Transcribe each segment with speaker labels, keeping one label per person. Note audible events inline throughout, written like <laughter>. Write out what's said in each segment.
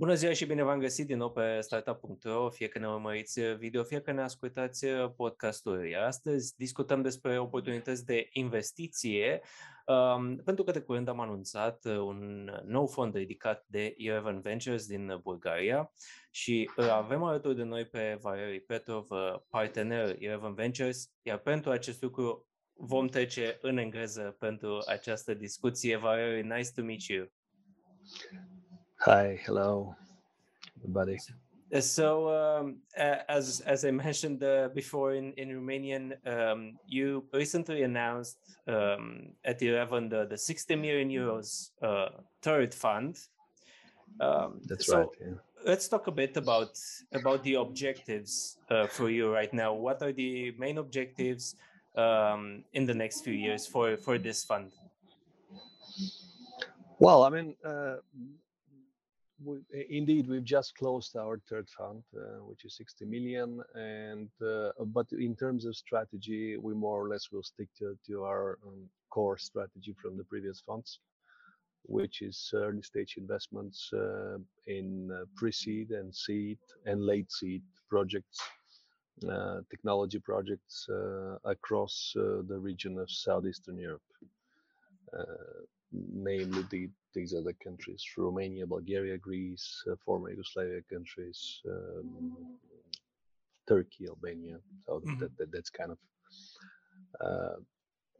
Speaker 1: Bună ziua și bine v-am găsit din nou pe startup.ro, fie că ne urmăriți video, fie că ne ascultați podcasturi. Astăzi discutăm despre oportunități de investiție, um, pentru că de curând am anunțat un nou fond dedicat de Eleven Ventures din Bulgaria și avem alături de noi pe Valerii Petrov, partener Eleven Ventures, iar pentru acest lucru vom trece în engleză pentru această discuție. Valerii, nice to meet you.
Speaker 2: Hi, hello, everybody.
Speaker 1: So, um, as as I mentioned uh, before in in Romanian, um, you recently announced um, at eleven the the sixty million euros uh, third fund.
Speaker 2: Um, That's so right. Yeah.
Speaker 1: Let's talk a bit about about the objectives uh, for you right now. What are the main objectives um, in the next few years for for this fund?
Speaker 2: Well, I mean, uh, we, indeed, we've just closed our third fund, uh, which is 60 million. And uh, but in terms of strategy, we more or less will stick to, to our um, core strategy from the previous funds, which is early stage investments uh, in uh, pre-seed and seed and late seed projects, uh, technology projects uh, across the region of southeastern Europe namely the, these other countries Romania, Bulgaria, Greece, uh, former Yugoslavia countries, um, Turkey, Albania. So mm-hmm. that, that, that's kind of uh,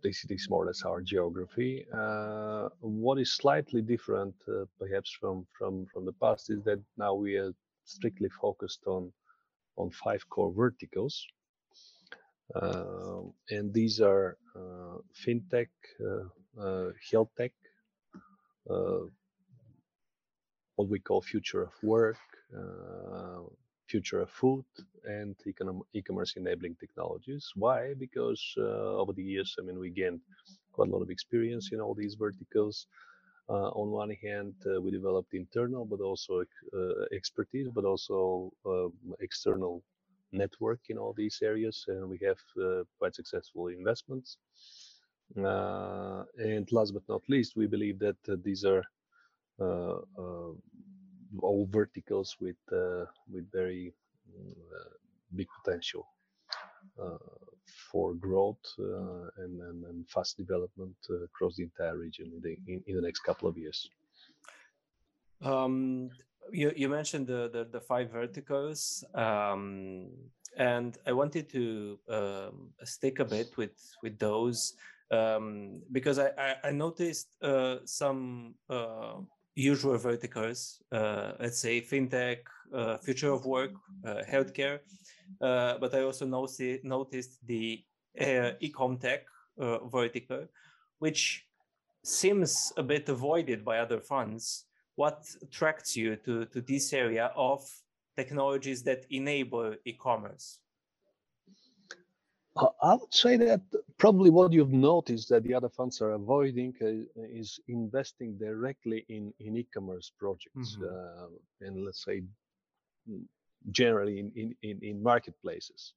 Speaker 2: this, this is more or less our geography. Uh, what is slightly different, uh, perhaps from, from, from the past, is that now we are strictly focused on on five core verticals. Uh, and these are uh, fintech, uh, uh, health tech, what we call future of work, uh, future of food, and e-commerce enabling technologies. Why? Because uh, over the years, I mean, we gained quite a lot of experience in all these verticals. Uh, on one hand, uh, we developed internal, but also uh, expertise, but also um, external network in all these areas, and we have quite successful investments. Uh, and last but not least, we believe that uh, these are uh, all verticals with with very big potential for growth and, and, and, fast development across the entire region in the, in, in the next couple of years.
Speaker 1: Um, you, you mentioned the, the, the five verticals, um, and I wanted to um, stick a bit with with those um, because I, I, I noticed uh, some uh, usual verticals, uh, let's say fintech, uh, future of work, uh, healthcare, uh, but I also noticed, noticed the e-com tech vertical, which seems a bit avoided by other funds. What attracts you to, to this area of technologies that enable e-commerce?
Speaker 2: I would say that probably what you've noticed that the other funds are avoiding uh, is investing directly in, in e-commerce projects mm-hmm. uh, and let's say mm, generally in, in, in marketplaces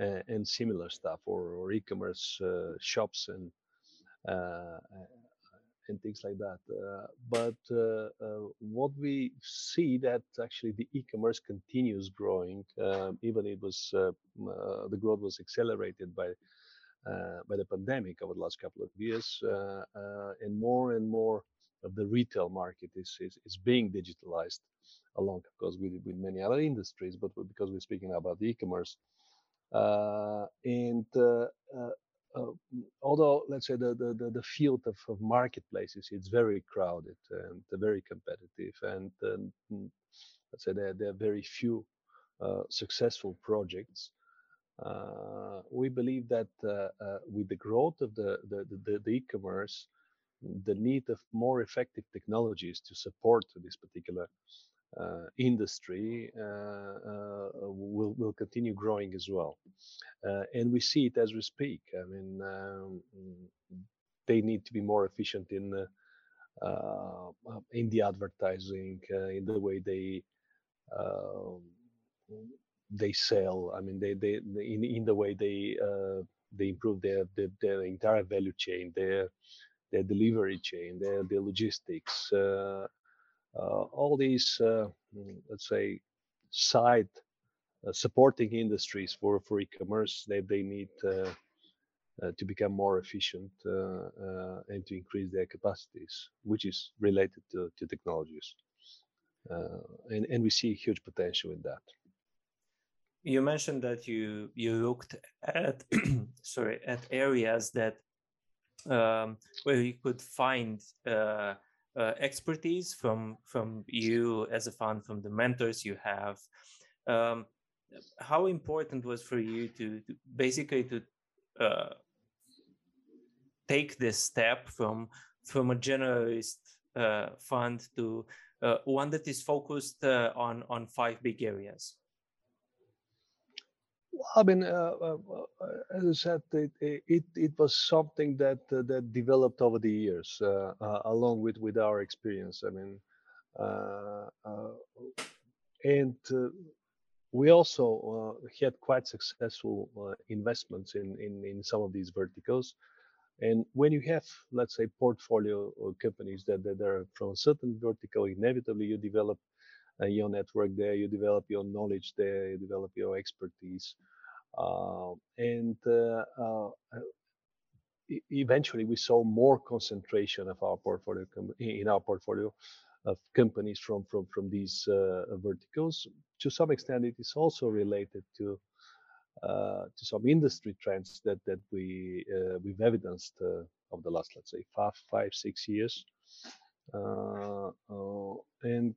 Speaker 2: uh, and similar stuff or, or e-commerce uh, shops and uh, and things like that. Uh, but uh, uh, what we see that actually the e-commerce continues growing, um, even it was the growth was accelerated by by the pandemic over the last couple of years, and more and more of the retail market is, is, is being digitalized along of course with, with many other industries but because we're speaking about e-commerce uh, and uh, uh, although let's say the, the, the, field of, of, marketplaces it's very crowded and very competitive and, and mm, let's say there, there are very few uh, successful projects. Uh, we believe that uh, uh, with the growth of the, the, the, the e-commerce the need of more effective technologies to support this particular uh, industry uh, uh, will will continue growing as well, and we see it as we speak. I mean, um, they need to be more efficient in in the advertising, in the way they um, they sell. I mean, they they in in the way they uh, they improve their, their, their entire value chain, their their delivery chain, their their logistics. Uh, all these, mm, let's say, side supporting industries for for e-commerce, they they need uh, to become more efficient uh, uh, and to increase their capacities, which is related to, to technologies. and, and we see huge potential in that.
Speaker 1: You mentioned that you you looked at <clears throat> sorry at areas that um, where you could find uh, uh, expertise from from you as a fund, from the mentors you have. Um, how important was for you to, to basically to uh, take this step from from a generalist uh, fund to uh, one that is focused uh, on on five big areas?
Speaker 2: I mean, uh, uh, as I said, it, it, it was something that that developed over the years, along with with our experience. I mean, and we also uh, had quite successful uh, investments in, in, in some of these verticals. And when you have, let's say, portfolio companies that, that are from a certain vertical, inevitably you develop uh, your network there, you develop your knowledge there, you develop your expertise. Uh, and uh, uh eventually we saw more concentration of our portfolio in our portfolio of companies from from from these uh, verticals. To some extent, it is also related to uh, to some industry trends that that we uh, we've evidenced uh, over the last let's say five five six years, uh, uh, and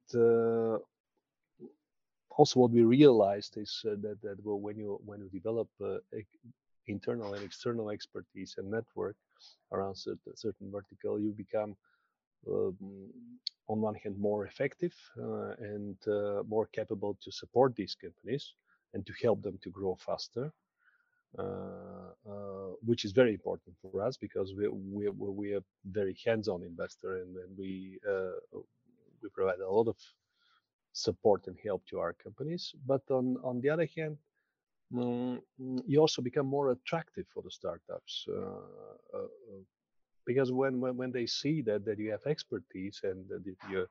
Speaker 2: also what we realized is that that well, when you when you develop internal and external expertise and network around certain certain vertical, you become um, on one hand more effective uh, and uh, more capable to support these companies and to help them to grow faster, uh, uh, which is very important for us because we we we are very hands-on investor and, and we uh, we provide a lot of support and help to our companies. But on on the other hand, um, you also become more attractive for the startups uh, uh, because when, when when they see that that you have expertise and that you're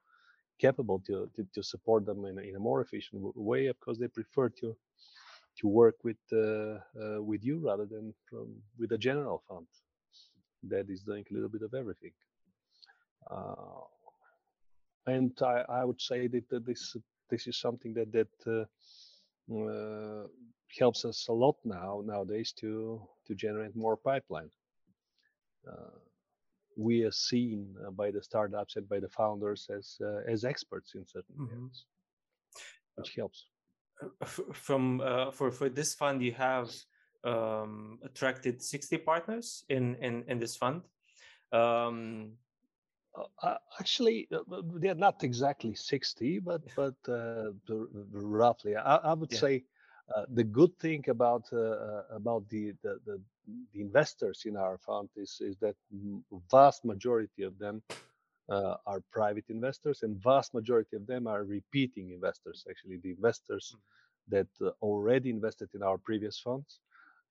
Speaker 2: capable to, to, to support them in a, in a more efficient way, of course they prefer to to work with uh, uh, with you rather than from with a general fund that is doing a little bit of everything. Uh, and I, I, would say that, this this is something that that helps us a lot now nowadays to to generate more pipeline. Uh, we are seen uh, by the startups and by the founders as uh, as experts in certain mm-hmm. areas, which helps
Speaker 1: from uh, for for this fund you have um, attracted 60 partners in in in this fund um,
Speaker 2: uh, uh actually uh, they're not exactly 60 but but uh, roughly i, I would yeah. say uh, the good thing about about the, the, the the investors in our fund is is that vast majority of them uh, are private investors and vast majority of them are repeating investors actually the investors mm-hmm. that uh, already invested in our previous funds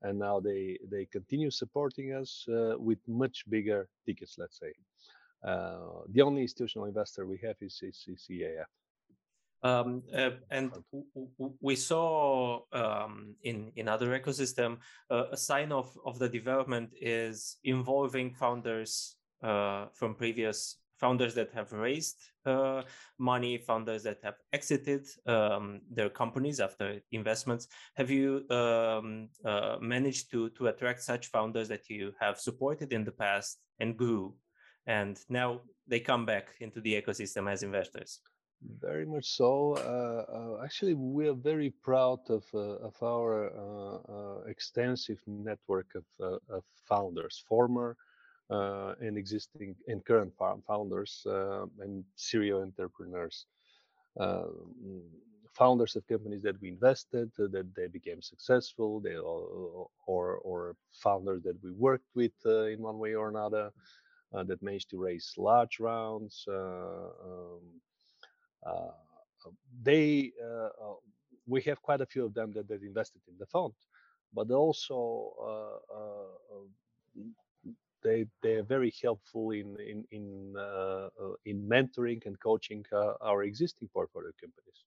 Speaker 2: and now they they continue supporting us uh, with much bigger tickets let's say uh, the only institutional investor we have is, is, is EIF
Speaker 1: um, uh, and we saw um, in in other ecosystem uh, a sign of of the development is involving founders uh, from previous founders that have raised uh, money, founders that have exited um, their companies after investments. Have you um, uh, managed to to attract such founders that you have supported in the past and grew, and now they come back into the ecosystem as investors?
Speaker 2: Very much so. Uh, uh, actually, we are very proud of uh, of our uh, uh, extensive network of, uh, of founders, former and existing and current founders and serial entrepreneurs. Founders of companies that we invested that they became successful they or or founders that we worked with in one way or another that managed to raise large rounds um, they we have quite a few of them that, that invested in the fund but also uh, uh, they they are very helpful in in in uh, uh, in mentoring and coaching uh, our existing portfolio companies,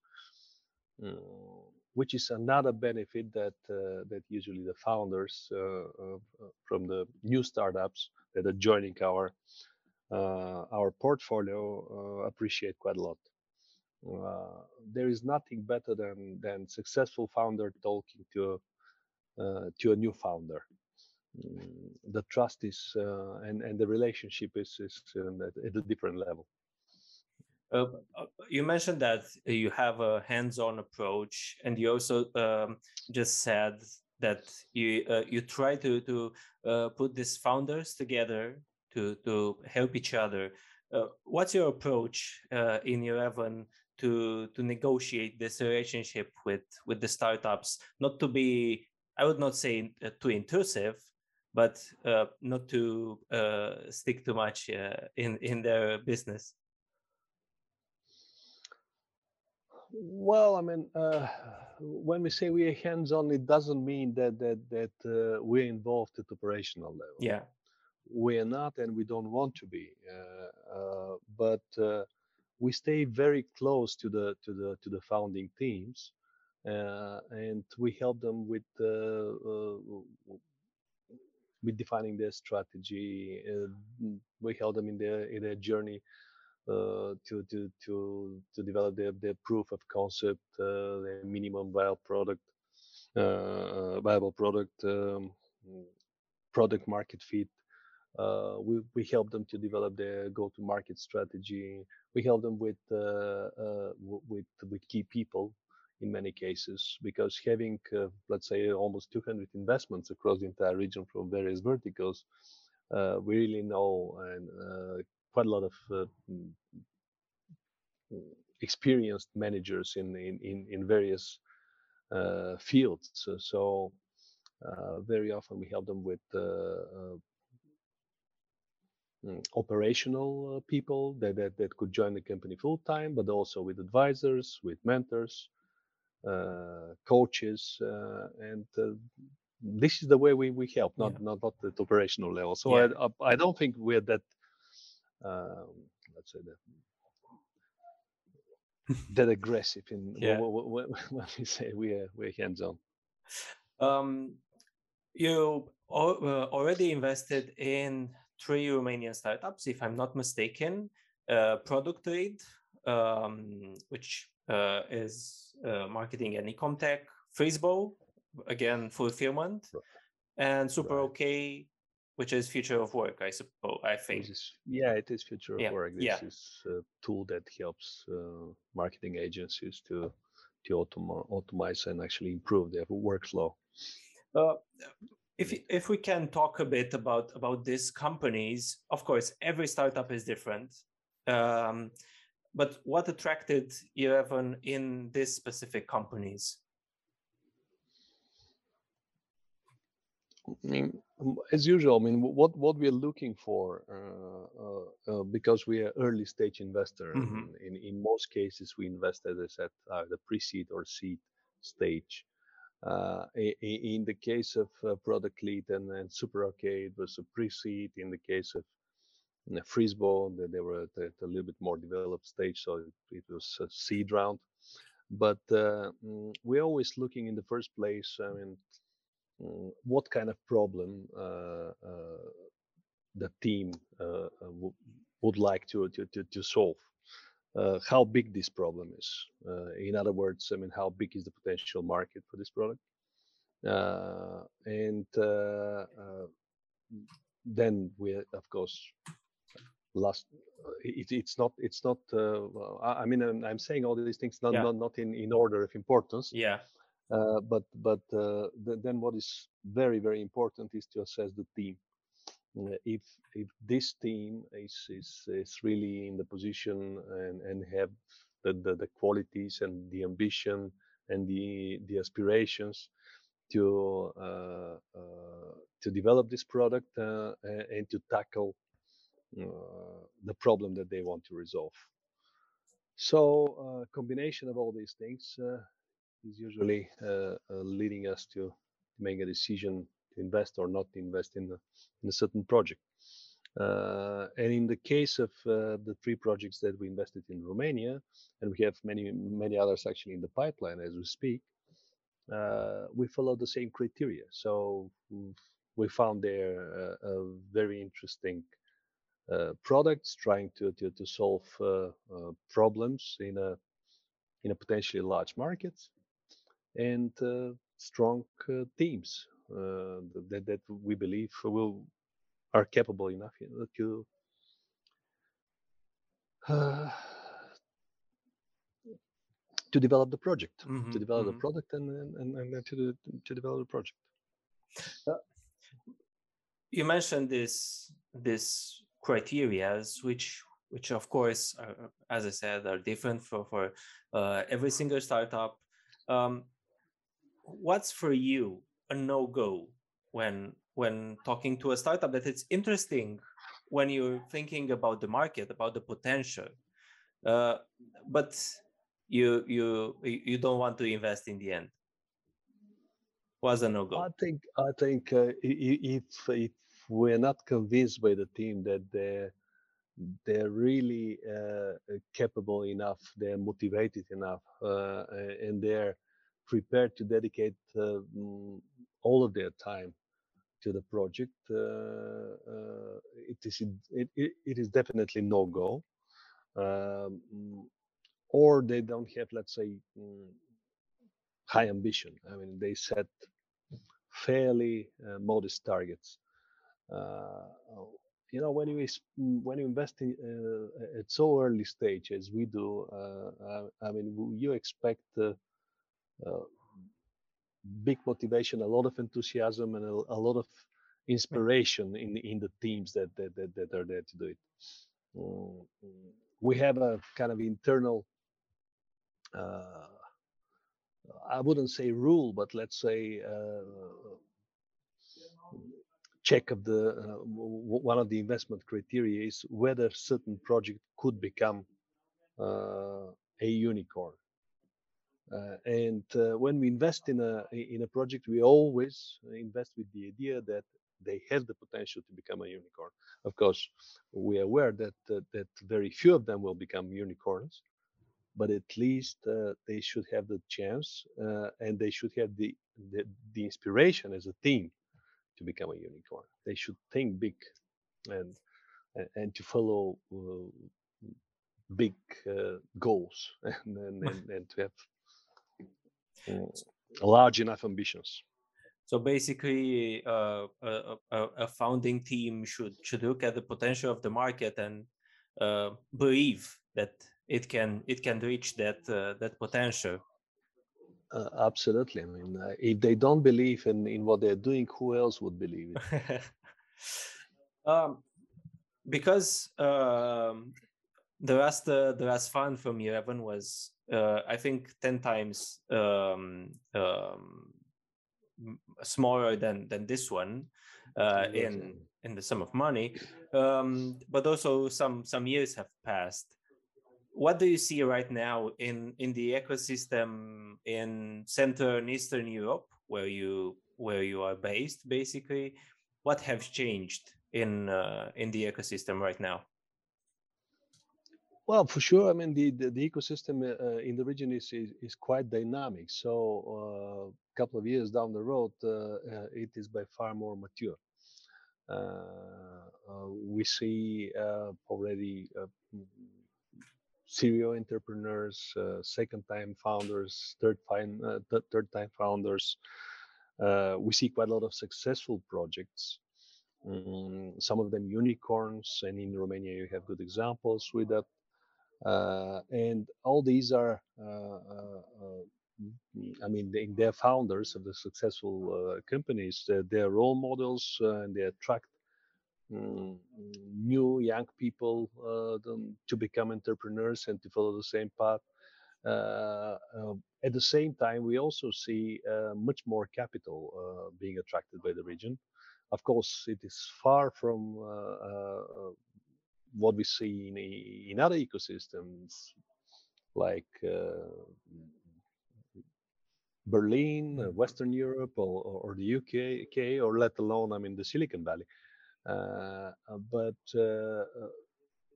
Speaker 2: mm, which is another benefit that uh, that usually the founders uh, from the new startups that are joining our our portfolio appreciate quite a lot. Uh, there is nothing better than than successful founder talking to uh, to a new founder. Mm, the trust is uh, and and the relationship is is at, a different level.
Speaker 1: Uh, you mentioned that you have a hands-on approach, and you also um, just said that you uh, you try to to uh, put these founders together to to help each other. what's your approach in Eleven to to negotiate this relationship with with the startups not to be i would not say uh, too intrusive but uh, not to uh, stick too much uh, in in their business
Speaker 2: well i mean uh, when we say we are hands on it doesn't mean that that that uh, we're involved at operational level
Speaker 1: yeah
Speaker 2: we are not and we don't want to be but we stay very close to the to the to the founding teams, uh, and we help them with uh, uh with defining their strategy. we help them in their in their journey uh, to to to to develop their proof of concept, uh, their minimum viable product, uh, viable product, um, product market fit. we we help them to develop their go-to-market strategy we help them with uh, uh, with with key people in many cases because having uh, let's say almost 200 investments across the entire region from various verticals we really know and quite a lot of mm, experienced managers in in in, various uh, fields. So, so uh, very often we help them with uh, Mm, operational uh, people that, that, that could join the company full time, but also with advisors, with mentors, uh, coaches, uh, and uh, this is the way we, we help, not yeah. not not at operational level. So yeah. I, I don't think we're that um, let's say that that aggressive in yeah. when, when, <laughs> we say we are we're hands on.
Speaker 1: Um, you uh, already invested in three Romanian startups, if I'm not mistaken. Uh, Product Trade, um, which uh, is uh, marketing and ecom tech, Frisbo, again fulfillment, and Super right. OK, which is future of work. I suppose. I think.
Speaker 2: Is, yeah, it is future yeah. of work. This yeah. is a tool that helps uh, marketing agencies to to autom- automate and actually improve their workflow.
Speaker 1: Uh, if if we can talk a bit about about these companies of course every startup is different um, but what attracted Eleven in these specific companies
Speaker 2: I mean, as usual, I mean, what what we're looking for, uh, uh, uh, because we are early stage investor. Mm-hmm. In, in most cases, we invest, as I said, the pre-seed or seed stage. Uh, in the case of uh, Product Lead and, and Super Arcade it was a pre-seed. In the case of uh, Frisbo, they were at, at, a little bit more developed stage, so it, it was a seed round. But uh, mm, we're always looking in the first place. I mean, mm, what kind of problem uh, uh, the team uh, would like to, to, to, to solve uh, how big this problem is. Uh, in other words, I mean, how big is the potential market for this product? Uh, and uh, uh, then we, of course, last. Uh, it, it's not. It's not. I, I, mean, I'm, I'm, saying all these things not yeah. not, not in, in order of importance.
Speaker 1: Yeah.
Speaker 2: But but then what is very very important is to assess the team if if this team is is, is really in the position and, and have the, the, the qualities and the ambition and the the aspirations to uh, uh, to develop this product uh, and to tackle uh, the problem that they want to resolve. So a uh, combination of all these things uh, is usually leading us to make a decision to invest or not to invest in a, in a certain project. Uh, and in the case of uh, the three projects that we invested in Romania, and we have many many others actually in the pipeline as we speak, uh, we follow the same criteria. So we found there very interesting uh, products trying to to, to solve uh, uh, problems in a in a potentially large market and strong teams that that we believe will are capable enough you know, to uh, <sighs> to develop the project, mm-hmm, to develop mm-hmm. the product, and and, and to to develop the project. Uh,
Speaker 1: you mentioned this this criterias, which which of course, are, as I said, are different for for uh, every single startup. Um, what's for you a no go when when talking to a startup that it's interesting when you're thinking about the market, about the potential, uh, but you you you don't want to invest in the end? Was a no go?
Speaker 2: I think I think uh, if if we're not convinced by the team that they're they're really uh, capable enough, they're motivated enough, uh, and they're prepared to dedicate uh, mm, all of their time to the project. Uh, uh, it is it, it, is definitely no go, um, or they don't have, let's say, mm, high ambition. I mean, they set fairly uh, modest targets uh, you know when you when you invest in, uh, at so early stage as we do uh, I mean you expect big motivation a lot of enthusiasm and a, a lot of inspiration in in the teams that that, that, that are there to do it mm, we have a kind of internal uh, I wouldn't say rule, but let's say uh, check of the uh, one of the investment criteria is whether certain project could become uh, a unicorn. Uh, and uh, when we invest in a in a project, we always invest with the idea that they have the potential to become a unicorn. Of course, we are aware that uh, that very few of them will become unicorns, but at least uh, they should have the chance, and they should have the, the the inspiration as a team to become a unicorn. They should think big and and to follow uh, big uh, goals <laughs> and and, <laughs> and, and, to have uh, large enough ambitions.
Speaker 1: So basically, uh, a, a, a, founding team should should look at the potential of the market and uh, believe that it can it can reach that uh, that potential
Speaker 2: uh, absolutely. I mean, uh, if they don't believe in, in what they're doing, who else would believe it? <laughs>
Speaker 1: um, because um, the last uh, the last fund from Eleven was uh, I think ten times um, um, smaller than than this one uh, in in the sum of money, um, but also some some years have passed. What do you see right now in in the ecosystem in central and eastern europe where you where you are based basically? What has changed in uh, in the ecosystem right now
Speaker 2: well for sure i mean the the, the ecosystem uh, in the region is, is, is quite dynamic so a uh, couple of years down the road uh, uh, it is by far more mature uh, we see already serial entrepreneurs, uh, second-time founders, third-time uh, th- third-time founders. Uh, we see quite a lot of successful projects. Um, some of them unicorns, and in Romania you have good examples with that. Uh, and all these are, uh, uh, I mean, they, they're founders of the successful companies. They're, role models, and they attract Mm, new young people uh, to become entrepreneurs and to follow the same path. Uh, uh, at the same time, we also see much more capital being attracted by the region. Of course, it is far from what we see in, in other ecosystems like uh, Berlin, uh, Western Europe, or, or the UK, UK, or let alone, I mean, the Silicon Valley. uh, uh but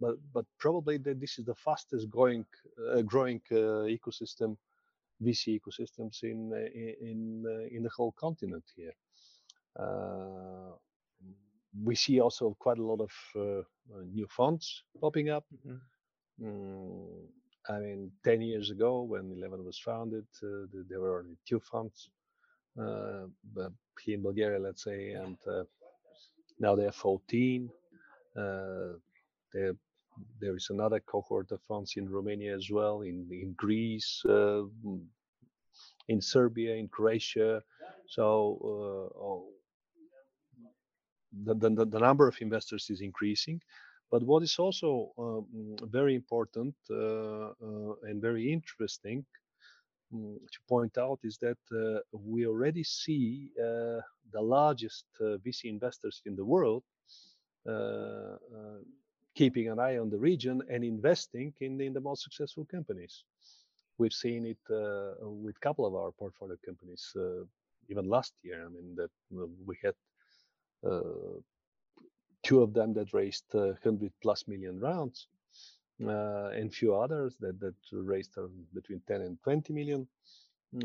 Speaker 2: but but probably that this is the fastest growing growing ecosystem VC ecosystems in in in the whole continent here. Uh, we see also quite a lot of uh, new funds popping up. Mm-hmm. Mm, I mean, 10 years ago when Eleven was founded, uh, there were only two funds uh, here in Bulgaria, let's say, and uh, now there are 14. Uh, there, there is another cohort of funds in Romania as well, in, in Greece, uh, in Serbia, in Croatia. So oh, the, the, the number of investors is increasing. But what is also um, very important uh, uh, and very interesting um, to point out is that uh, we already see uh, the largest uh, VC investors in the world keeping an eye on the region and investing in, in the most successful companies. We've seen it with a couple of our portfolio companies even last year. I mean, that we had two of them that raised 100 uh, plus million rounds, uh, and few others that, that raised between 10 and 20 million.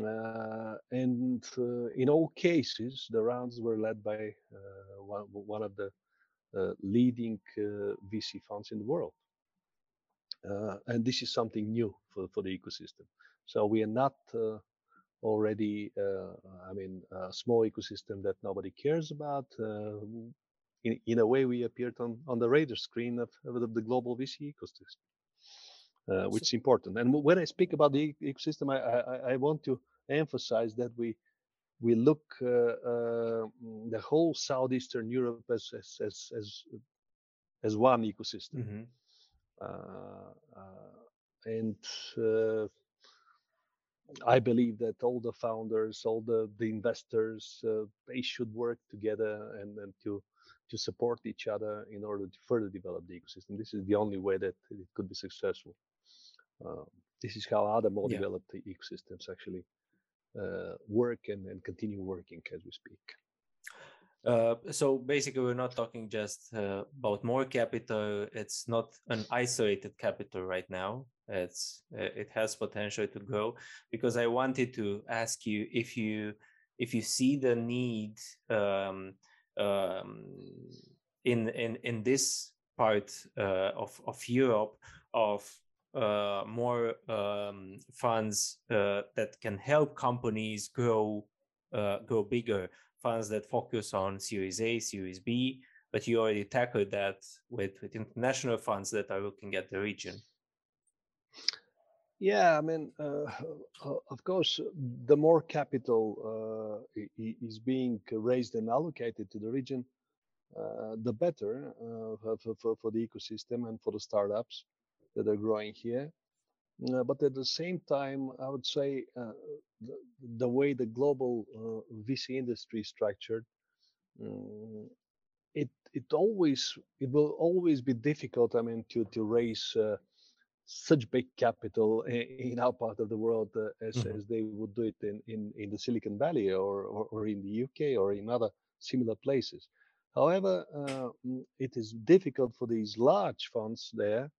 Speaker 2: Uh, and uh, in all cases, the rounds were led by uh, one, one, of the leading VC funds in the world. and this is something new for, for the ecosystem. So we are not already, I mean, a small ecosystem that nobody cares about in, in a way we appeared on, on the radar screen of, of the global VC ecosystem, uh, which is important. And when I speak about the ecosystem, I, I, I want to emphasize that we we look uh, uh, the whole southeastern Europe as as as as, as one ecosystem, mm-hmm. uh, uh and uh, I believe that all the founders, all the the investors, uh, they should work together and, and to to support each other in order to further develop the ecosystem. This is the only way that it could be successful. Uh, this is how other more yeah. developed ecosystems actually uh, work and, and continue working as we speak.
Speaker 1: Uh, so basically, we're not talking just uh, about more capital. It's not an isolated capital right now. It's uh, it has potential to grow. Because I wanted to ask you if you if you see the need um, um, in in in this part uh, of of Europe of uh, more um, funds uh, that can help companies grow uh, grow bigger. Funds that focus on Series A, Series B, but you already tackled that with with international funds that are looking at the region.
Speaker 2: Yeah, I mean, uh, of course, the more capital uh, is being raised and allocated to the region, uh, the better uh, for, for, for, the ecosystem and for the startups that are growing here. Uh, but at the same time, I would say uh, the, the, way the global VC industry is structured, um, it it always it will always be difficult. I mean, to to raise such big capital <laughs> in our part of the world uh, as, mm-hmm. as they would do it in, in, in the Silicon Valley or, or, or, in the UK or in other similar places. However, uh, mm, it is difficult for these large funds there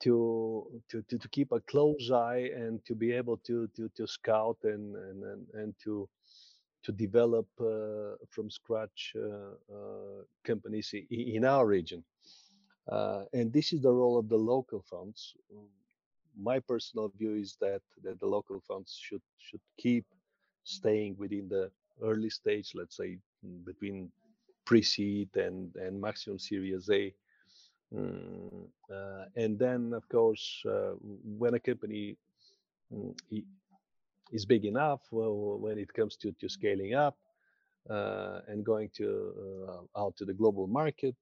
Speaker 2: to, to, to, to, keep a close eye and to be able to, to, to scout and, and, and, and to, to develop uh, from scratch uh, uh, companies in, our region. Uh, and this is the role of the local funds. My personal view is that, that the local funds should should keep staying within the early stage, let's say between pre-seed and, and maximum Series A. Mm, uh, and then, of course, uh, when a company mm, is big enough, well, when it comes to, to scaling up uh, and going to uh, out to the global market,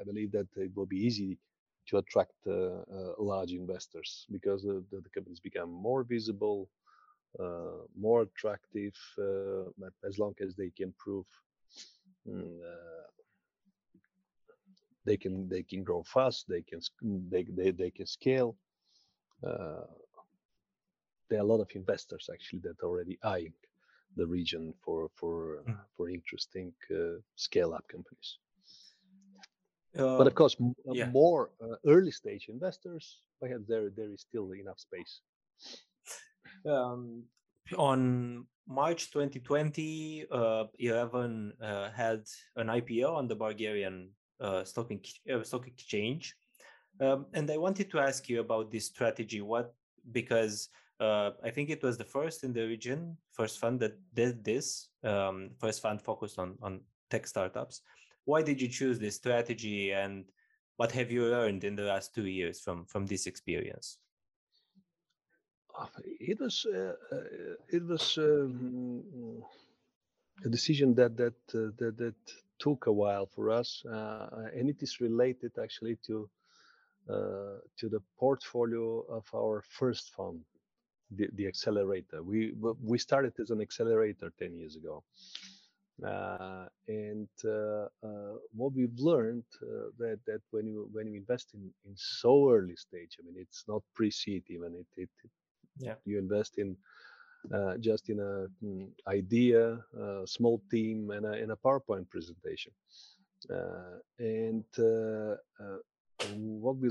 Speaker 2: I believe that it will be easy to attract uh, uh, large investors because the, the, companies become more visible, more attractive, as long as they can prove mm, they can they can grow fast they can they they, they can scale uh, there are a lot of investors actually that are already eyeing the region for for mm. for interesting uh, scale up companies Uh, but of course, yeah. more uh, early stage investors, perhaps there there is still enough space.
Speaker 1: Um, on March 2020, uh, Eleven uh, had an IPO on the Bulgarian uh, stock, uh, stock exchange. Um, and I wanted to ask you about this strategy. What because uh, I think it was the first in the region, first fund that did this. Um, first fund focused on on tech startups. Why did you choose this strategy, and what have you learned in the last two years from from this experience?
Speaker 2: Uh, it was uh, uh, it was um, a decision that that, uh, that that took a while for us, uh, and it is related actually to uh, to the portfolio of our first fund, the, the accelerator. We we started as an accelerator ten years ago, uh, and uh, uh, what we've learned uh, that that when you when you invest in in so early stage, I mean, it's not pre-seed even. It, it, it yeah. You invest in uh, just in a mm, idea, a small team, and a, a PowerPoint presentation. Uh, and uh, uh, what we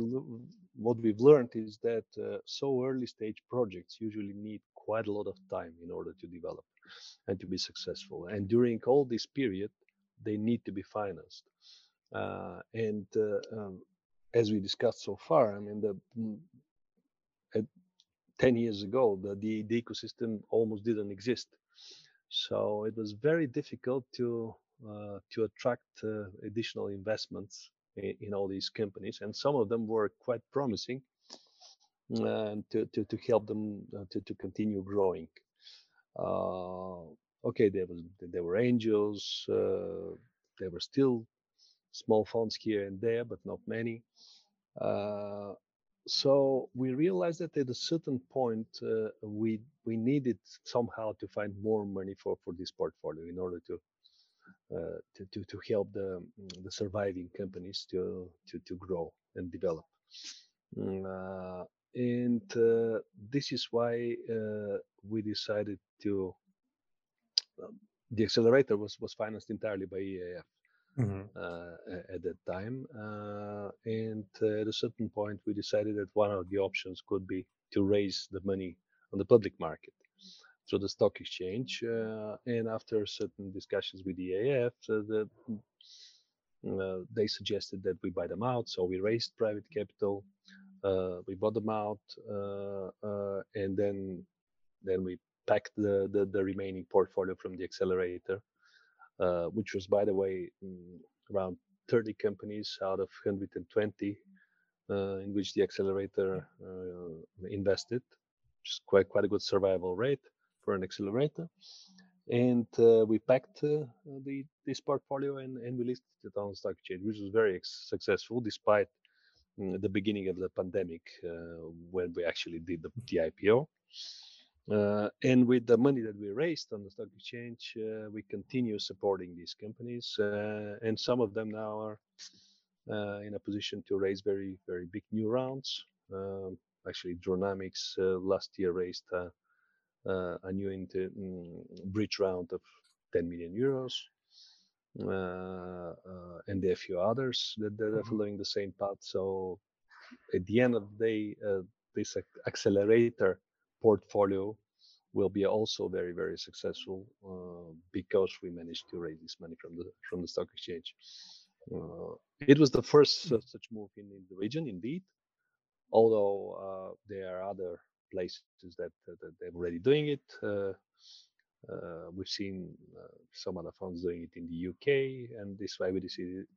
Speaker 2: what we've learned is that uh, so early stage projects usually need quite a lot of time in order to develop and to be successful. And during all this period, they need to be financed. Uh, and um, as we discussed so far, I mean, the mm, 10 years ago, the, the, the ecosystem almost didn't exist. So it was very difficult to uh, to attract uh, additional investments in, in, all these companies, and some of them were quite promising, uh, to, to to help them uh, to to continue growing. Uh, okay, there was there were angels, there were still small funds here and there, but not many so we realized that at a certain point uh, we we needed somehow to find more money for for this portfolio in order to uh, to, to to help the the surviving companies to to to grow and develop. Mm, uh, and uh, this is why uh, we decided to um, the accelerator was was financed entirely by EIF mm-hmm. uh, at that time. Uh, and uh, at a certain point, we decided that one of the options could be to raise the money on the public market through the stock exchange. Uh, and after certain discussions with the EIF, the, uh, they suggested that we buy them out. So we raised private capital, uh, we bought them out, and then then we packed the, the, the remaining portfolio from the accelerator uh, which was, by the way, mm, around 30 companies out of 120 uh, in which the accelerator uh, invested, which is quite quite a good survival rate for an accelerator. And uh, we packed uh, the this portfolio and, and we listed it on stock exchange, which was very successful despite mm, the beginning of the pandemic when we actually did the, the IPO. Uh, and with the money that we raised on the stock exchange, uh, we continue supporting these companies, uh, and some of them now are uh, in a position to raise very, very big new rounds. Um, actually, Dronamics uh, last year raised a, a new into, mm, bridge round of 10 million euros, and there are a few others that, that are mm-hmm. following the same path. So, at the end of the day, this accelerator portfolio will be also very very successful uh, because we managed to raise this money from the from the stock exchange. Uh, it was the first uh, such move in, in, the region, indeed. Although uh, there are other places that, that, they're already doing it. Uh, uh, we've seen some other funds doing it in the UK, and this why we decided,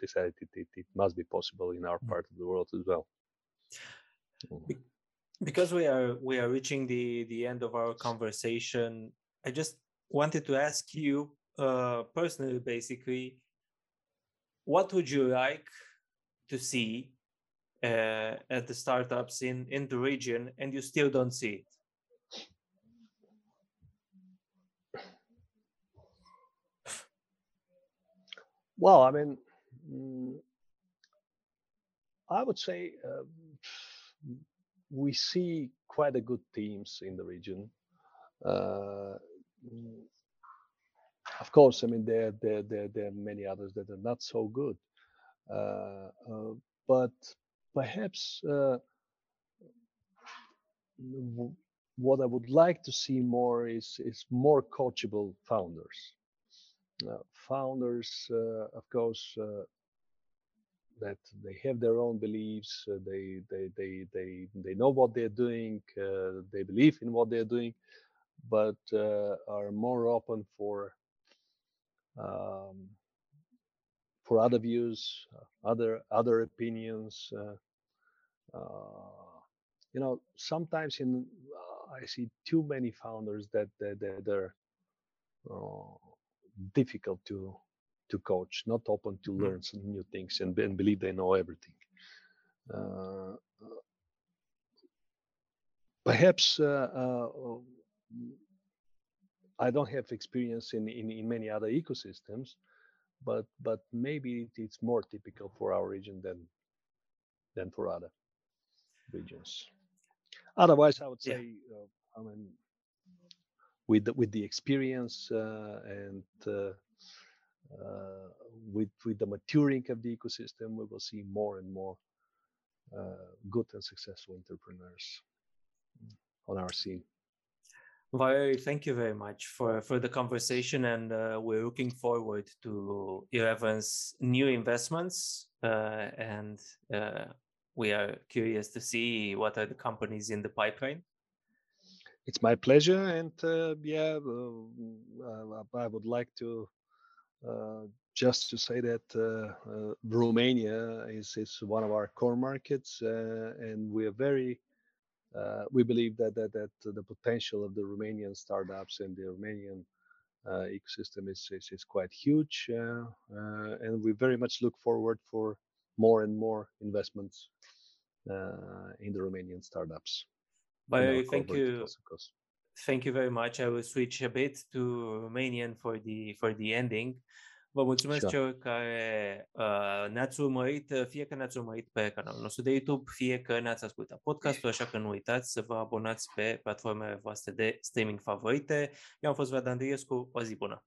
Speaker 2: decided it, it, it must be possible in our mm. part of the world as well
Speaker 1: because we are we are reaching the the end of our conversation i just wanted to ask you uh, personally basically what would you like to see uh, at the startups in in the region and you still don't see it?
Speaker 2: Well i mean mm, i would say uh, we see quite a good teams in the region. Uh, mm, of course, I mean there there there there are many others that are not so good. but perhaps what I would like to see more is is more coachable founders. Uh, founders, uh, of course, uh, that they have their own beliefs. Uh, they they they they they know what they're doing. Uh, they believe in what they're doing, but uh, are more open for um, for other views, other other opinions. you know, sometimes in I see too many founders that, that, that they're uh, difficult to to coach, not open to mm-hmm. learn some new things and, and believe they know everything. Uh, perhaps uh, uh, I don't have experience in, in, in many other ecosystems, but but maybe it's more typical for our region than than for other regions. Otherwise, I would say, yeah. uh, I mean, with the, with the experience uh, and uh, uh, with with the maturing of the ecosystem, we will see more and more uh, good and successful entrepreneurs on our scene.
Speaker 1: Valery, thank you very much for, for the conversation, and uh, we're looking forward to Eleven's new investments uh, and uh, we are curious to see what are the companies in the pipeline.
Speaker 2: It's my pleasure, and uh, yeah, uh, I would like to uh, just to say that uh, uh, Romania is is one of our core markets, uh, and we are very. we believe that, that that the potential of the Romanian startups and the Romanian ecosystem is, is, is quite huge, and we very much look forward for more and more investments uh, in the Romanian startups.
Speaker 1: But thank you. Thank you very much. I will switch a bit to Romanian for the for the ending. Vă mulțumesc sure. celor care uh, ne-ați urmărit, fie că ne-ați urmărit pe canalul nostru de YouTube, fie că ne-ați ascultat podcastul, așa că nu uitați să vă abonați pe platformele voastre de streaming favorite. Eu am fost Vlad Andriescu, o zi bună!